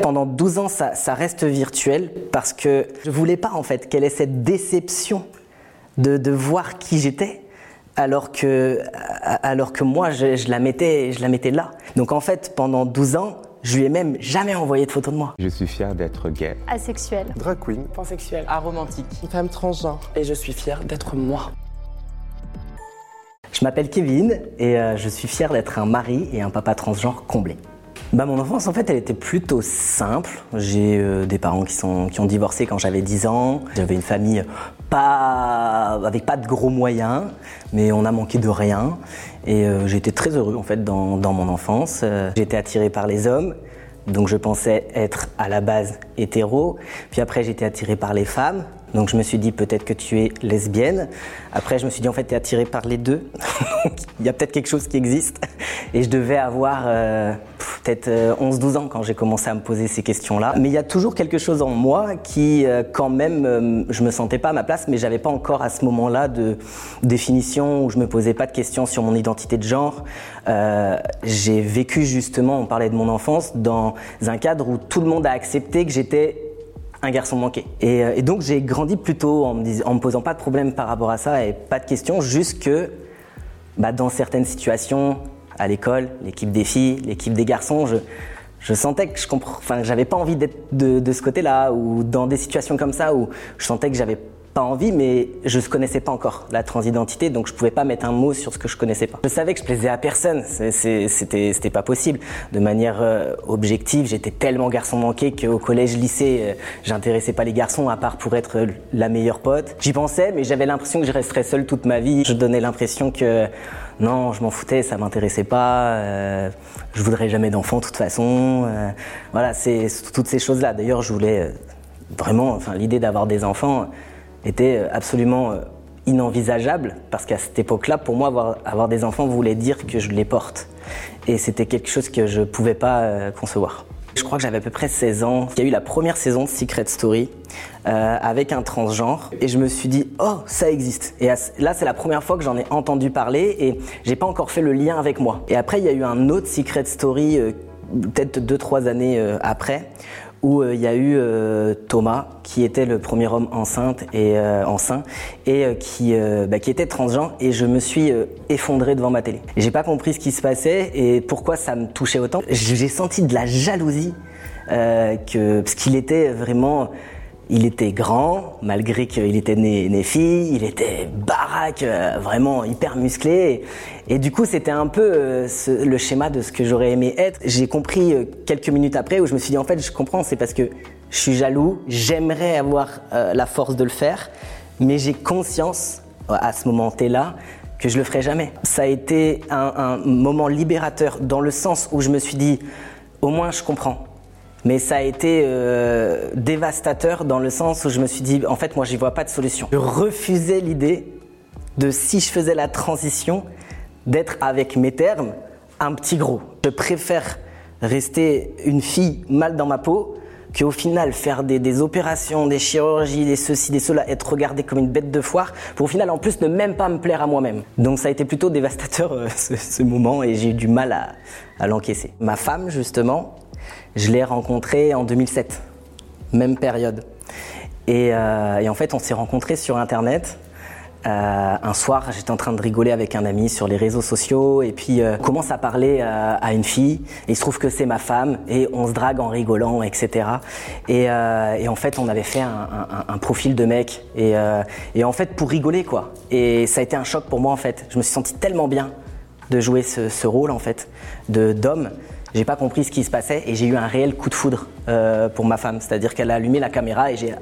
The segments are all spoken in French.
Pendant 12 ans, ça, ça reste virtuel parce que je voulais pas en fait qu'elle ait cette déception de, de voir qui j'étais alors que, alors que moi je, je la mettais, je la mettais là. Donc en fait, pendant 12 ans, je lui ai même jamais envoyé de photos de moi. Je suis fier d'être gay. Asexuel. Drag queen. Pansexuel. Aromantique. Une femme transgenre. Et je suis fier d'être moi. Je m'appelle Kevin et euh, je suis fier d'être un mari et un papa transgenre comblé. Bah, mon enfance, en fait, elle était plutôt simple. J'ai euh, des parents qui, sont, qui ont divorcé quand j'avais 10 ans. J'avais une famille pas, avec pas de gros moyens, mais on a manqué de rien. Et euh, j'étais très heureux, en fait, dans, dans mon enfance. Euh, j'étais attiré par les hommes. Donc je pensais être à la base hétéro, puis après j'étais attiré par les femmes, donc je me suis dit peut-être que tu es lesbienne. Après je me suis dit en fait tu es attiré par les deux, il y a peut-être quelque chose qui existe. Et je devais avoir euh, peut-être 11-12 ans quand j'ai commencé à me poser ces questions-là. Mais il y a toujours quelque chose en moi qui euh, quand même euh, je me sentais pas à ma place, mais j'avais pas encore à ce moment-là de définition où je me posais pas de questions sur mon identité de genre. Euh, j'ai vécu justement, on parlait de mon enfance, dans un cadre où tout le monde a accepté que j'étais un garçon manqué. Et, euh, et donc j'ai grandi plutôt en me, posant pas de problème par rapport à ça et pas de questions, juste que bah, dans certaines situations, à l'école, l'équipe des filles, l'équipe des garçons, je, sentais que je comprends, enfin, j'avais pas envie d'être de, de ce côté-là, ou dans des situations comme ça où je sentais que j'avais pas envie, mais je ne connaissais pas encore la transidentité, donc je pouvais pas mettre un mot sur ce que je connaissais pas. Je savais que je plaisais à personne, c'était c'était pas possible. De manière euh, objective, j'étais tellement garçon manqué qu'au collège, lycée, euh, j'intéressais pas les garçons à part pour être la meilleure pote. J'y pensais, mais j'avais l'impression que je resterais seul toute ma vie. Je donnais l'impression que non, je m'en foutais, ça m'intéressait pas. euh, je voudrais jamais d'enfant de toute façon. euh, voilà, c'est toutes ces choses-là. D'ailleurs, je voulais euh, vraiment, enfin, l'idée d'avoir des enfants était euh, absolument euh, inenvisageable parce qu'à cette époque-là, pour moi, avoir, des enfants voulait dire que je les porte. Et c'était quelque chose que je pouvais pas euh, concevoir. Je crois que j'avais à peu près 16 ans. Il y a eu la première saison de Secret Story avec un transgenre et je me suis dit oh ça existe. Et là c'est la première fois que j'en ai entendu parler et j'ai pas encore fait le lien avec moi. Et après il y a eu un autre Secret Story peut-être deux trois années après où euh, il y a eu euh, Thomas qui était le premier homme enceinte et euh, enceint et qui bah, qui était transgenre et je me suis effondré devant ma télé. J'ai pas compris ce qui se passait et pourquoi ça me touchait autant. J'ai senti de la jalousie que parce qu'il était vraiment il était grand, malgré qu'il était né, né fille, il était baraque, euh, vraiment hyper musclé. Et, du coup, c'était un peu euh, le schéma de ce que j'aurais aimé être. J'ai compris euh, quelques minutes après où je me suis dit, en fait, je comprends, c'est parce que je suis jaloux, j'aimerais avoir la force de le faire, mais j'ai conscience, à ce moment-là, que je le ferai jamais. Ça a été un moment libérateur dans le sens où je me suis dit, au moins je comprends. Mais ça a été euh, dévastateur dans le sens où je me suis dit, en fait, moi, j'y vois pas de solution. Je refusais l'idée de, si je faisais la transition, d'être avec mes termes, un petit gros. Je préfère rester une fille mal dans ma peau qu'au final faire des, opérations, des chirurgies, des ceci, des cela, être regardé comme une bête de foire, pour au final en plus ne même pas me plaire à moi-même. Donc ça a été plutôt dévastateur euh, ce, moment et j'ai eu du mal à l'encaisser. Ma femme justement, je l'ai rencontrée en 2007, même période. Et, euh, et en fait on s'est rencontrés sur internet. Euh, un soir, j'étais en train de rigoler avec un ami sur les réseaux sociaux et puis euh, on commence à parler euh, à une fille il se trouve que c'est ma femme et on se drague en rigolant, etc. Et, en fait, on avait fait un, profil de mec et, en fait pour rigoler quoi. Et ça a été un choc pour moi en fait. Je me suis senti tellement bien de jouer ce, rôle en fait d'homme. J'ai pas compris ce qui se passait et j'ai eu un réel coup de foudre euh, pour ma femme. C'est-à-dire qu'elle a allumé la caméra et j'ai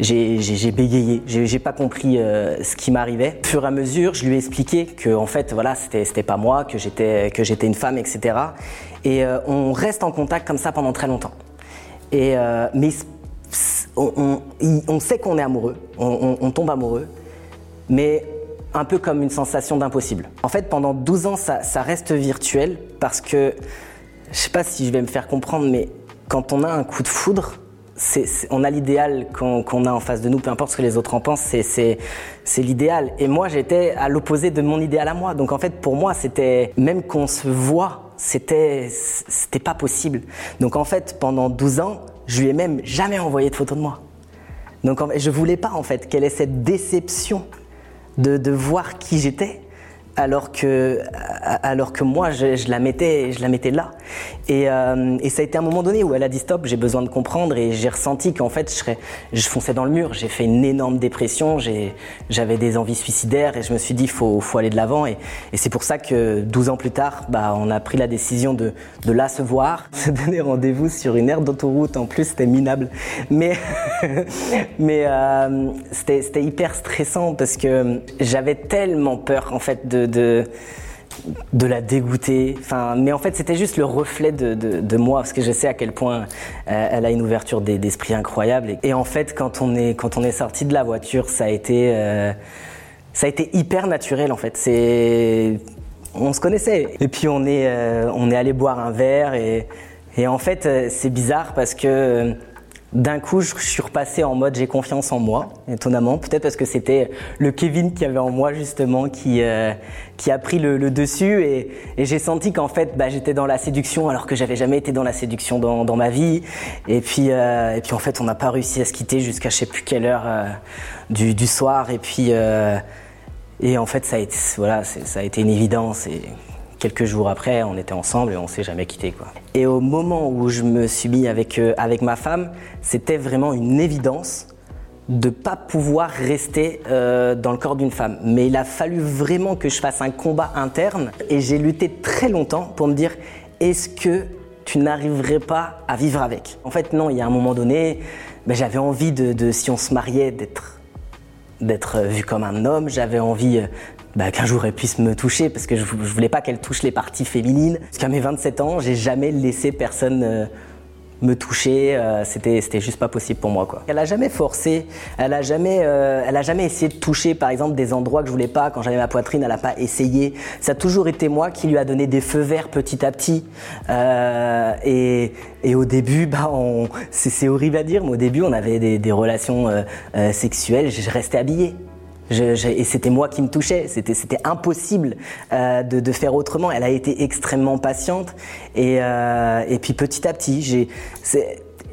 j'ai bégayé, j'ai pas compris euh, ce qui m'arrivait. Fur et à mesure, je lui ai expliqué que en fait, voilà, c'était pas moi, que j'étais une femme, etc. Et euh, on reste en contact comme ça pendant très longtemps. Et mais on, on- on sait qu'on est amoureux, on- on tombe amoureux, mais un peu comme une sensation d'impossible. En fait, pendant 12 ans, ça, ça reste virtuel parce que je sais pas si je vais me faire comprendre, mais quand on a un coup de foudre, on a l'idéal qu'on a en face de nous, peu importe ce que les autres en pensent, c'est- l'idéal. Et moi, j'étais à l'opposé de mon idéal à moi. Donc en fait, pour moi, c'était même qu'on se voit c'était pas possible. Donc en fait, pendant 12 ans, je lui ai même jamais envoyé de photos de moi. Donc en fait, je voulais pas en fait qu'elle ait cette déception de, voir qui j'étais alors que, alors que moi, je, la mettais, je la mettais là. Et, euh, et, ça a été un moment donné où elle a dit stop, j'ai besoin de comprendre et j'ai ressenti qu'en fait, je, fonçais dans le mur. J'ai fait une énorme dépression, j'avais des envies suicidaires et je me suis dit, faut, faut aller de l'avant. Et, c'est pour ça que 12 ans plus tard, bah, on a pris la décision de, de la se voir, se donner rendez-vous sur une aire d'autoroute. En plus, c'était minable. Mais, mais euh, c'était hyper stressant parce que j'avais tellement peur en fait de de, la dégoûter. Enfin, mais en fait, c'était juste le reflet de, de, moi, parce que je sais à quel point euh, elle a une ouverture d'esprit incroyable. Et, en fait, quand on est quand on est sorti de la voiture, ça a été euh, ça a été hyper naturel. En fait, c'est on se connaissait. Et puis on est euh, on est allé boire un verre et et en fait, c'est bizarre parce que d'un coup, je suis repassé en mode j'ai confiance en moi, étonnamment. Peut-être parce que c'était le Kevin qui avait en moi justement qui, euh, qui a pris le, dessus et, j'ai senti qu'en fait bah, j'étais dans la séduction alors que j'avais jamais été dans la séduction dans, ma vie. Et puis, euh, et puis en fait on n'a pas réussi à se quitter jusqu'à je sais plus quelle heure euh, du, soir. Et puis et en fait ça a été, voilà, ça a été une évidence. Quelques jours après, on était ensemble et on s'est jamais quitté. Quoi. Et au moment où je me suis mis avec, euh, avec ma femme, c'était vraiment une évidence de pas pouvoir rester euh, dans le corps d'une femme. Mais il a fallu vraiment que je fasse un combat interne et j'ai lutté très longtemps pour me dire est-ce que tu n'arriverais pas à vivre avec? En fait, non, il y a un moment donné, ben, j'avais envie de, de, si on se mariait, d'être d'être vu comme un homme, j'avais envie euh, bah, qu'un jour elle puisse me toucher parce que je, je voulais pas qu'elle touche les parties féminines. Jusqu'à mes 27 ans, j'ai jamais laissé personne euh, me toucher. Euh, c'était juste pas possible pour moi. Elle a jamais forcé. Elle a jamais euh, elle a jamais essayé de toucher par exemple des endroits que je voulais pas. Quand j'avais ma poitrine, elle a pas essayé. Ça a toujours été moi qui lui a donné des feux verts petit à petit. et et au début, bah, c'est horrible à dire, mais au début, on avait des, des relations sexuelles. Je restais habillée et c'était moi qui me touchais. C'était, impossible euh, de, faire autrement. Elle a été extrêmement patiente. Et, euh, puis petit à petit,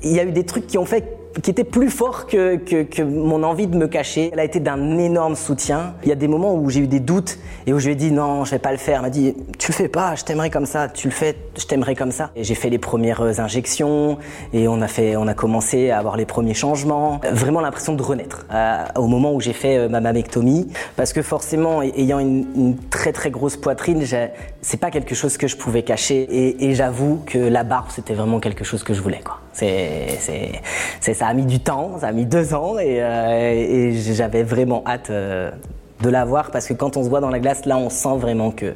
il y a eu des trucs qui ont fait qui était plus fort que, que, que, mon envie de me cacher. Elle a été d'un énorme soutien. Il y a des moments où j'ai eu des doutes et où je lui ai dit non, je vais pas le faire. Elle m'a dit tu le fais pas, je t'aimerais comme ça. Tu le fais, je t'aimerais comme ça. Et j'ai fait les premières injections et on a fait, on a commencé à avoir les premiers changements. Vraiment l'impression de renaître euh, au moment où j'ai fait euh, ma mammectomie, parce que forcément, ayant une, une très très grosse poitrine, c'est pas quelque chose que je pouvais cacher. Et, j'avoue que la barbe, c'était vraiment quelque chose que je voulais quoi. C'est, ça a mis du temps, ça a mis deux ans et, euh, j'avais vraiment hâte euh, de la voir parce que quand on se voit dans la glace, là, on sent vraiment que,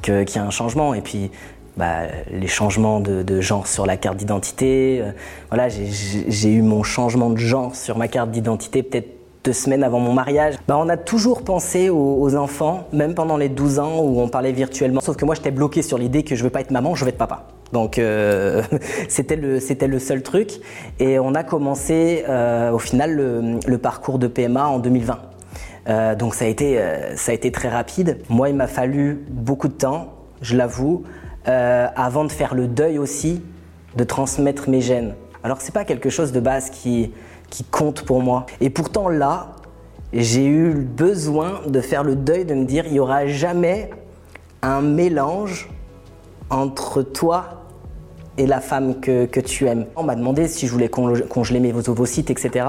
qu'il y a un changement. Et puis, bah, les changements de, genre sur la carte d'identité. Euh, voilà, j'ai, eu mon changement de genre sur ma carte d'identité peut-être deux semaines avant mon mariage. Bah, on a toujours pensé aux, enfants, même pendant les 12 ans où on parlait virtuellement. Sauf que moi, j'étais bloqué sur l'idée que je veux pas être maman, je veux être papa. Donc euh, c'était le le seul truc. Et on a commencé euh, au final le, le, parcours de PMA en 2020. Euh, donc ça a été euh, ça a été très rapide. Moi, il m'a fallu beaucoup de temps, je l'avoue, euh, avant de faire le deuil aussi de transmettre mes gènes. Alors c'est pas quelque chose de base qui qui compte pour moi. Et pourtant là, j'ai eu besoin de faire le deuil, de me dire il y aura jamais un mélange entre toi et la femme que, que tu aimes. On m'a demandé si je voulais congeler mes ovocytes, etc.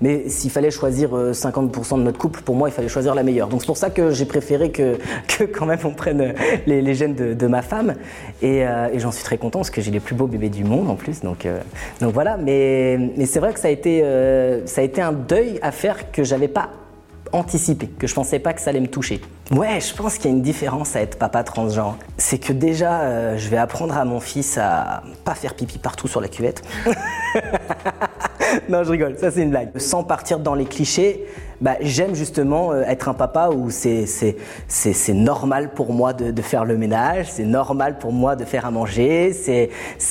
Mais s'il fallait choisir 50% euh, de notre couple, pour moi, il fallait choisir la meilleure. Donc c'est pour ça que j'ai préféré que, que quand même on prenne les, les gènes de, de ma femme. Et, euh, et j'en suis très content parce que j'ai les plus beaux bébés du monde en plus. Donc, euh, donc voilà. Mais, mais c'est vrai que ça a, été, ça a été un deuil à faire que j'avais pas anticipé, que je pensais pas que ça allait me toucher. Ouais, je pense qu'il y a une différence à être papa transgenre. C'est que déjà, euh, je vais apprendre à mon fils à pas faire pipi partout sur la cuvette. non, je rigole, ça c'est une blague. Sans partir dans les clichés, bah, j'aime justement euh, être un papa où c'est normal pour moi de, de faire le ménage, c'est normal pour moi de faire à manger,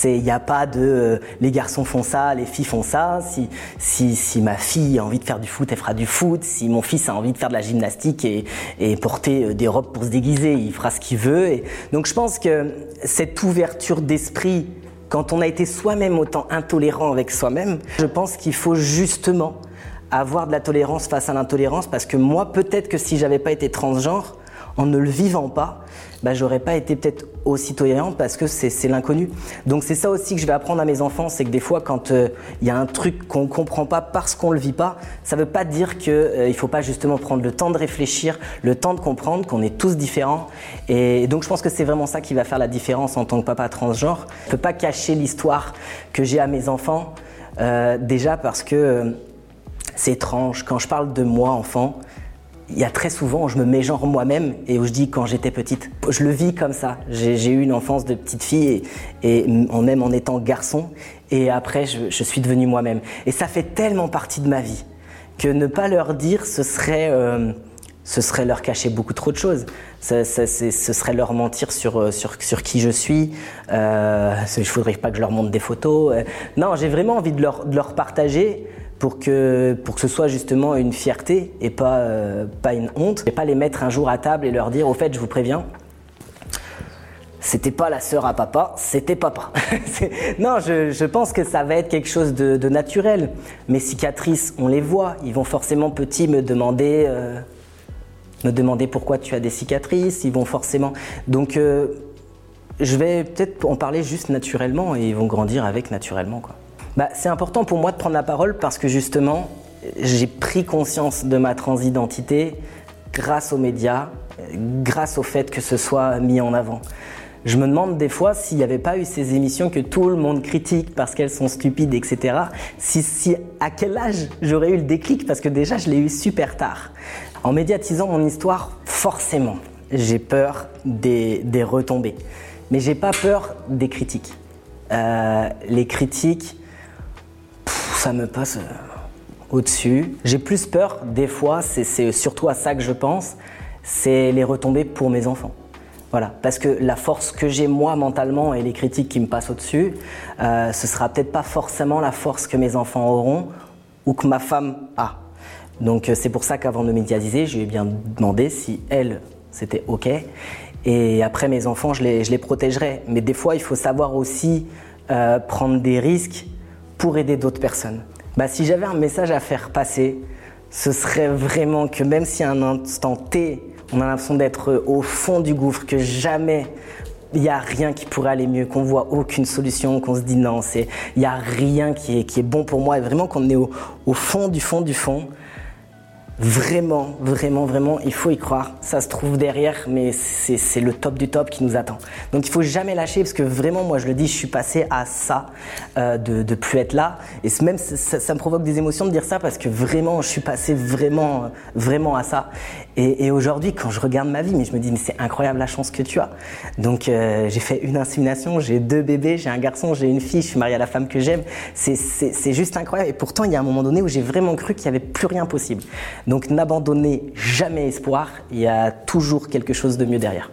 il n'y a pas de euh, les garçons font ça, les filles font ça. Si, si, si ma fille a envie de faire du foot, elle fera du foot. Si mon fils a envie de faire de la gymnastique et, et porter euh, des robes pour se déguiser, il fera ce qu'il veut. Et donc je pense que cette ouverture d'esprit quand on a été soi-même autant intolérant avec soi-même, je pense qu'il faut justement avoir de la tolérance face à l'intolérance parce que moi, peut-être que si j'avais pas été transgenre, en ne le vivant pas, bah, j'aurais pas été peut-être aussi tolérant parce que c'est l'inconnu. Donc c'est ça aussi que je vais apprendre à mes enfants, c'est que des fois quand il euh, y a un truc qu'on comprend pas parce qu'on le vit pas, ça veut pas dire qu'il euh, il faut pas justement prendre le temps de réfléchir, le temps de comprendre qu'on est tous différents. Et donc je pense que c'est vraiment ça qui va faire la différence en tant que papa transgenre. Je peux pas cacher l'histoire que j'ai à mes enfants, euh, déjà parce que euh, c'est étrange. Quand je parle de moi, enfant, il y a très souvent où je me mets genre moi-même et où je dis quand j'étais petite. Je le vis comme ça. J'ai eu une enfance de petite fille et, et même en étant garçon. Et après, je, suis devenu moi-même. Et ça fait tellement partie de ma vie que ne pas leur dire, ce serait, euh, ce serait leur cacher beaucoup trop de choses. Ce serait leur mentir sur, euh, sur, sur qui je suis. Euh, je ne voudrais pas que je leur montre des photos. Euh, non, j'ai vraiment envie de leur, de leur partager pour que, pour que ce soit justement une fierté et pas, euh, pas une honte. Et pas les mettre un jour à table et leur dire, au fait, je vous préviens, c'était pas la sœur à papa, c'était papa. non, je, je, pense que ça va être quelque chose de, naturel. Mes cicatrices, on les voit. Ils vont forcément petits me demander, euh, me demander pourquoi tu as des cicatrices. Ils vont forcément. Donc, euh, je vais peut-être en parler juste naturellement et ils vont grandir avec naturellement, quoi. Bah, c'est important pour moi de prendre la parole parce que justement, j'ai pris conscience de ma transidentité grâce aux médias, grâce au fait que ce soit mis en avant. Je me demande des fois s'il n'y avait pas eu ces émissions que tout le monde critique parce qu'elles sont stupides, etc. Si, si à quel âge j'aurais eu le déclic? Parce que déjà je l'ai eu super tard. En médiatisant mon histoire, forcément, j'ai peur des, des retombées, mais j'ai pas peur des critiques. Euh, les critiques, ça me passe euh, au-dessus. J'ai plus peur, des fois, c'est surtout à ça que je pense, c'est les retombées pour mes enfants. Voilà, parce que la force que j'ai moi mentalement et les critiques qui me passent au-dessus, euh, ce sera peut-être pas forcément la force que mes enfants auront ou que ma femme a. Donc euh, c'est pour ça qu'avant de médiatiser, je lui ai bien demandé si elle, c'était OK. Et après mes enfants, je les, protégerai. Mais des fois, il faut savoir aussi euh, prendre des risques pour aider d'autres personnes. Bah, si j'avais un message à faire passer, ce serait vraiment que même si à un instant T, on a l'impression d'être au fond du gouffre, que jamais il n'y a rien qui pourrait aller mieux, qu'on voit aucune solution, qu'on se dit non, il n'y a rien qui est, qui est bon pour moi, et vraiment qu'on est au, au fond du fond du fond, Vraiment, vraiment, vraiment, il faut y croire. Ça se trouve derrière, mais c'est le top du top qui nous attend. Donc il faut jamais lâcher parce que vraiment, moi je le dis, je suis passé à ça, euh, de, de plus être là. Et même ça, me provoque des émotions de dire ça parce que vraiment, je suis passé vraiment, vraiment à ça. Et, aujourd'hui, quand je regarde ma vie, mais je me dis, mais c'est incroyable la chance que tu as. Donc euh, j'ai fait une insémination, j'ai deux bébés, j'ai un garçon, j'ai une fille, je suis mariée à la femme que j'aime. C'est juste incroyable. Et pourtant, il y a un moment donné où j'ai vraiment cru qu'il n'y avait plus rien possible. Donc n'abandonnez jamais espoir, il y a toujours quelque chose de mieux derrière.